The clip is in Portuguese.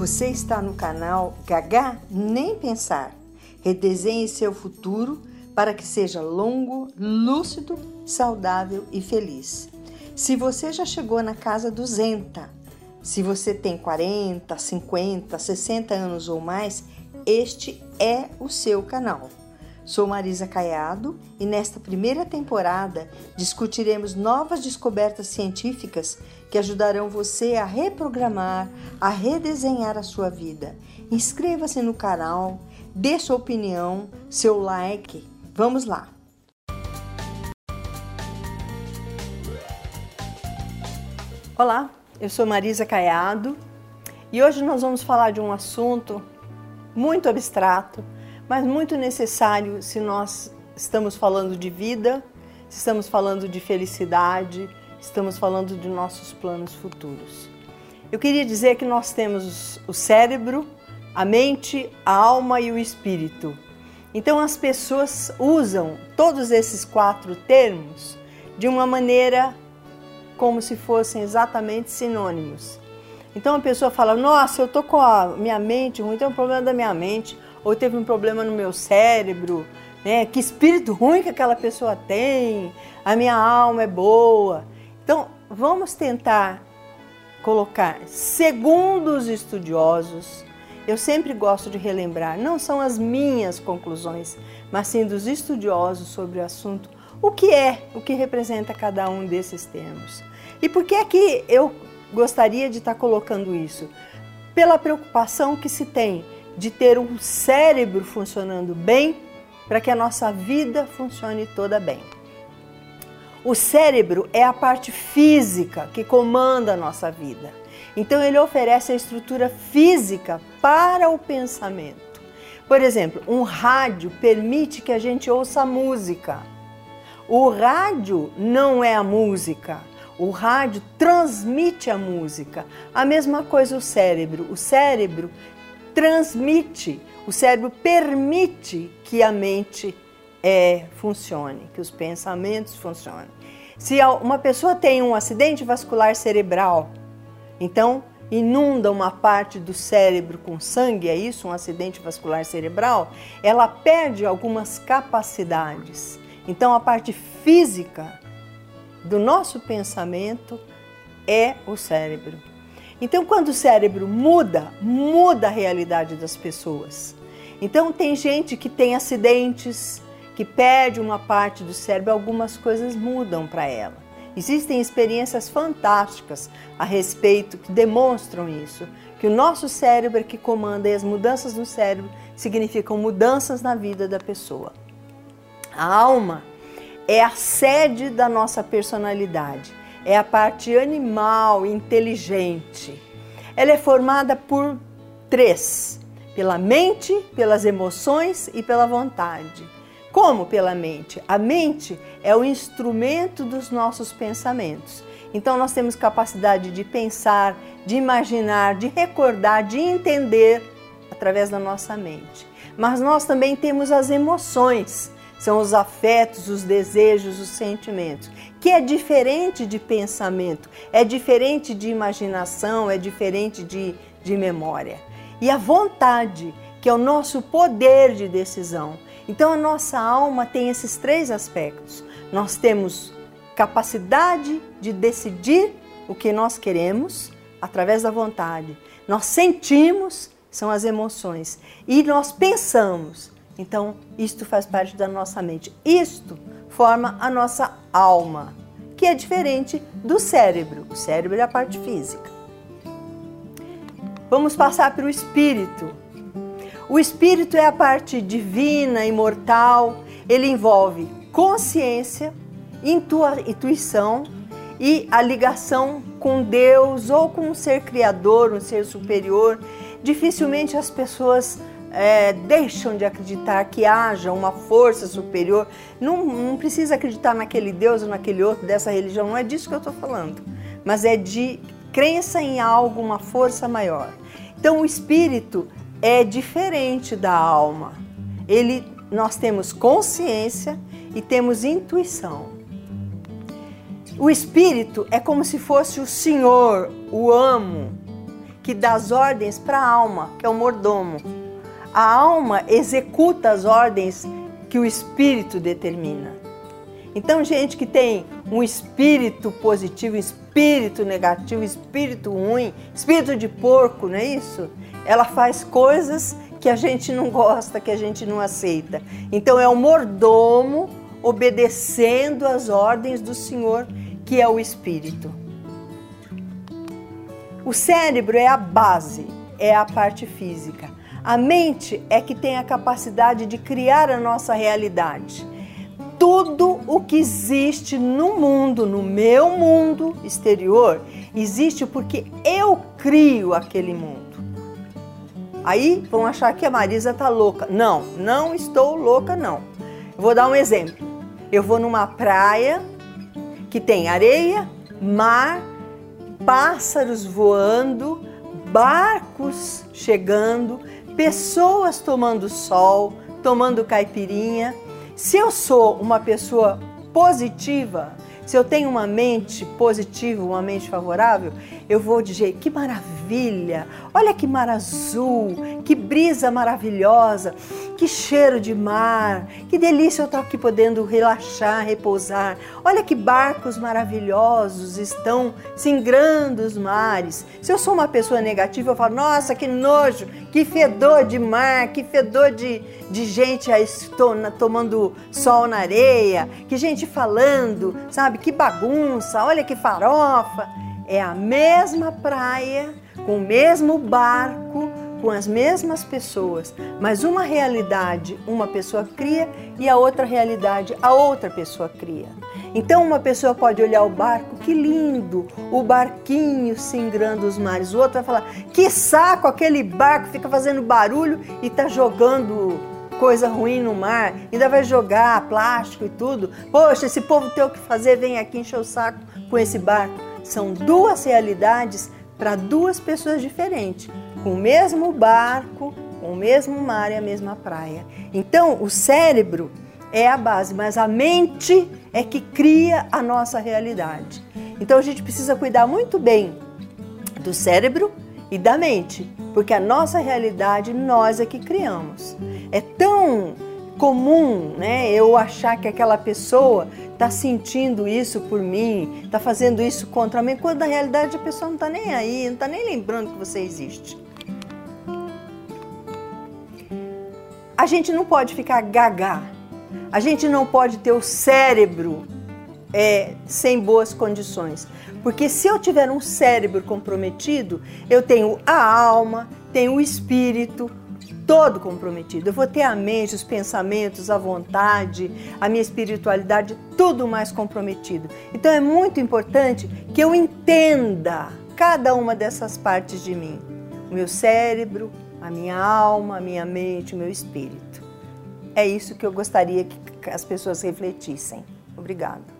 Você está no canal Gagá Nem Pensar. Redesenhe seu futuro para que seja longo, lúcido, saudável e feliz. Se você já chegou na casa 200, se você tem 40, 50, 60 anos ou mais, este é o seu canal. Sou Marisa Caiado e nesta primeira temporada discutiremos novas descobertas científicas que ajudarão você a reprogramar, a redesenhar a sua vida. Inscreva-se no canal, dê sua opinião, seu like. Vamos lá! Olá, eu sou Marisa Caiado e hoje nós vamos falar de um assunto muito abstrato mas muito necessário se nós estamos falando de vida, se estamos falando de felicidade, estamos falando de nossos planos futuros. Eu queria dizer que nós temos o cérebro, a mente, a alma e o espírito. Então as pessoas usam todos esses quatro termos de uma maneira como se fossem exatamente sinônimos. Então a pessoa fala: Nossa, eu tô com a minha mente ruim, tem um problema da minha mente ou teve um problema no meu cérebro, né? Que espírito ruim que aquela pessoa tem, a minha alma é boa. Então, vamos tentar colocar, segundo os estudiosos, eu sempre gosto de relembrar, não são as minhas conclusões, mas sim dos estudiosos sobre o assunto, o que é, o que representa cada um desses termos. E por que é que eu gostaria de estar colocando isso? Pela preocupação que se tem de ter um cérebro funcionando bem para que a nossa vida funcione toda bem. O cérebro é a parte física que comanda a nossa vida. Então ele oferece a estrutura física para o pensamento. Por exemplo, um rádio permite que a gente ouça música. O rádio não é a música. O rádio transmite a música. A mesma coisa o cérebro. O cérebro transmite, o cérebro permite que a mente é, funcione, que os pensamentos funcionem. Se uma pessoa tem um acidente vascular cerebral, então inunda uma parte do cérebro com sangue, é isso, um acidente vascular cerebral, ela perde algumas capacidades. Então a parte física do nosso pensamento é o cérebro. Então, quando o cérebro muda, muda a realidade das pessoas. Então, tem gente que tem acidentes, que perde uma parte do cérebro, algumas coisas mudam para ela. Existem experiências fantásticas a respeito que demonstram isso, que o nosso cérebro é que comanda e as mudanças no cérebro significam mudanças na vida da pessoa. A alma é a sede da nossa personalidade é a parte animal, inteligente. Ela é formada por três: pela mente, pelas emoções e pela vontade. Como pela mente? A mente é o instrumento dos nossos pensamentos. Então nós temos capacidade de pensar, de imaginar, de recordar, de entender através da nossa mente. Mas nós também temos as emoções, são os afetos, os desejos, os sentimentos que é diferente de pensamento, é diferente de imaginação, é diferente de, de memória. E a vontade, que é o nosso poder de decisão. Então a nossa alma tem esses três aspectos. Nós temos capacidade de decidir o que nós queremos através da vontade. Nós sentimos, são as emoções, e nós pensamos. Então, isto faz parte da nossa mente. Isto forma a nossa alma, que é diferente do cérebro. O cérebro é a parte física. Vamos passar para o espírito. O espírito é a parte divina, imortal. Ele envolve consciência, intuição e a ligação com Deus ou com um ser criador, um ser superior. Dificilmente as pessoas é, deixam de acreditar que haja uma força superior. Não, não precisa acreditar naquele Deus ou naquele outro dessa religião, não é disso que eu estou falando, mas é de crença em algo, uma força maior. Então o espírito é diferente da alma. Ele, nós temos consciência e temos intuição. O espírito é como se fosse o Senhor, o amo, que dá as ordens para a alma, que é o mordomo. A alma executa as ordens que o espírito determina. Então, gente que tem um espírito positivo, espírito negativo, espírito ruim, espírito de porco, não é isso? Ela faz coisas que a gente não gosta, que a gente não aceita. Então, é o mordomo obedecendo às ordens do Senhor, que é o espírito. O cérebro é a base, é a parte física. A mente é que tem a capacidade de criar a nossa realidade. Tudo o que existe no mundo, no meu mundo exterior, existe porque eu crio aquele mundo. Aí vão achar que a Marisa tá louca. Não, não estou louca não. vou dar um exemplo. Eu vou numa praia que tem areia, mar, pássaros voando, barcos chegando, pessoas tomando sol, tomando caipirinha. Se eu sou uma pessoa positiva, se eu tenho uma mente positiva, uma mente favorável, eu vou dizer: que maravilha! Olha que mar azul, que brisa maravilhosa, que cheiro de mar, que delícia eu estou aqui podendo relaxar, repousar. Olha que barcos maravilhosos estão singrando os mares. Se eu sou uma pessoa negativa, eu falo: nossa, que nojo, que fedor de mar, que fedor de, de gente aí tomando sol na areia, que gente falando, sabe? Que bagunça, olha que farofa. É a mesma praia, com o mesmo barco, com as mesmas pessoas, mas uma realidade uma pessoa cria e a outra realidade a outra pessoa cria. Então uma pessoa pode olhar o barco, que lindo, o barquinho singrando os mares. O outro vai falar, que saco aquele barco, fica fazendo barulho e está jogando coisa ruim no mar, ainda vai jogar plástico e tudo. Poxa, esse povo tem o que fazer, vem aqui encher o saco com esse barco. São duas realidades para duas pessoas diferentes, com o mesmo barco, com o mesmo mar e a mesma praia. Então, o cérebro é a base, mas a mente é que cria a nossa realidade. Então, a gente precisa cuidar muito bem do cérebro e da mente, porque a nossa realidade nós é que criamos. É tão comum, né, eu achar que aquela pessoa está sentindo isso por mim, está fazendo isso contra mim, quando na realidade a pessoa não está nem aí, não está nem lembrando que você existe. A gente não pode ficar gaga, a gente não pode ter o cérebro é, sem boas condições. Porque se eu tiver um cérebro comprometido, eu tenho a alma, tenho o espírito todo comprometido. Eu vou ter a mente, os pensamentos, a vontade, a minha espiritualidade, tudo mais comprometido. Então é muito importante que eu entenda cada uma dessas partes de mim: o meu cérebro, a minha alma, a minha mente, o meu espírito. É isso que eu gostaria que as pessoas refletissem. Obrigada.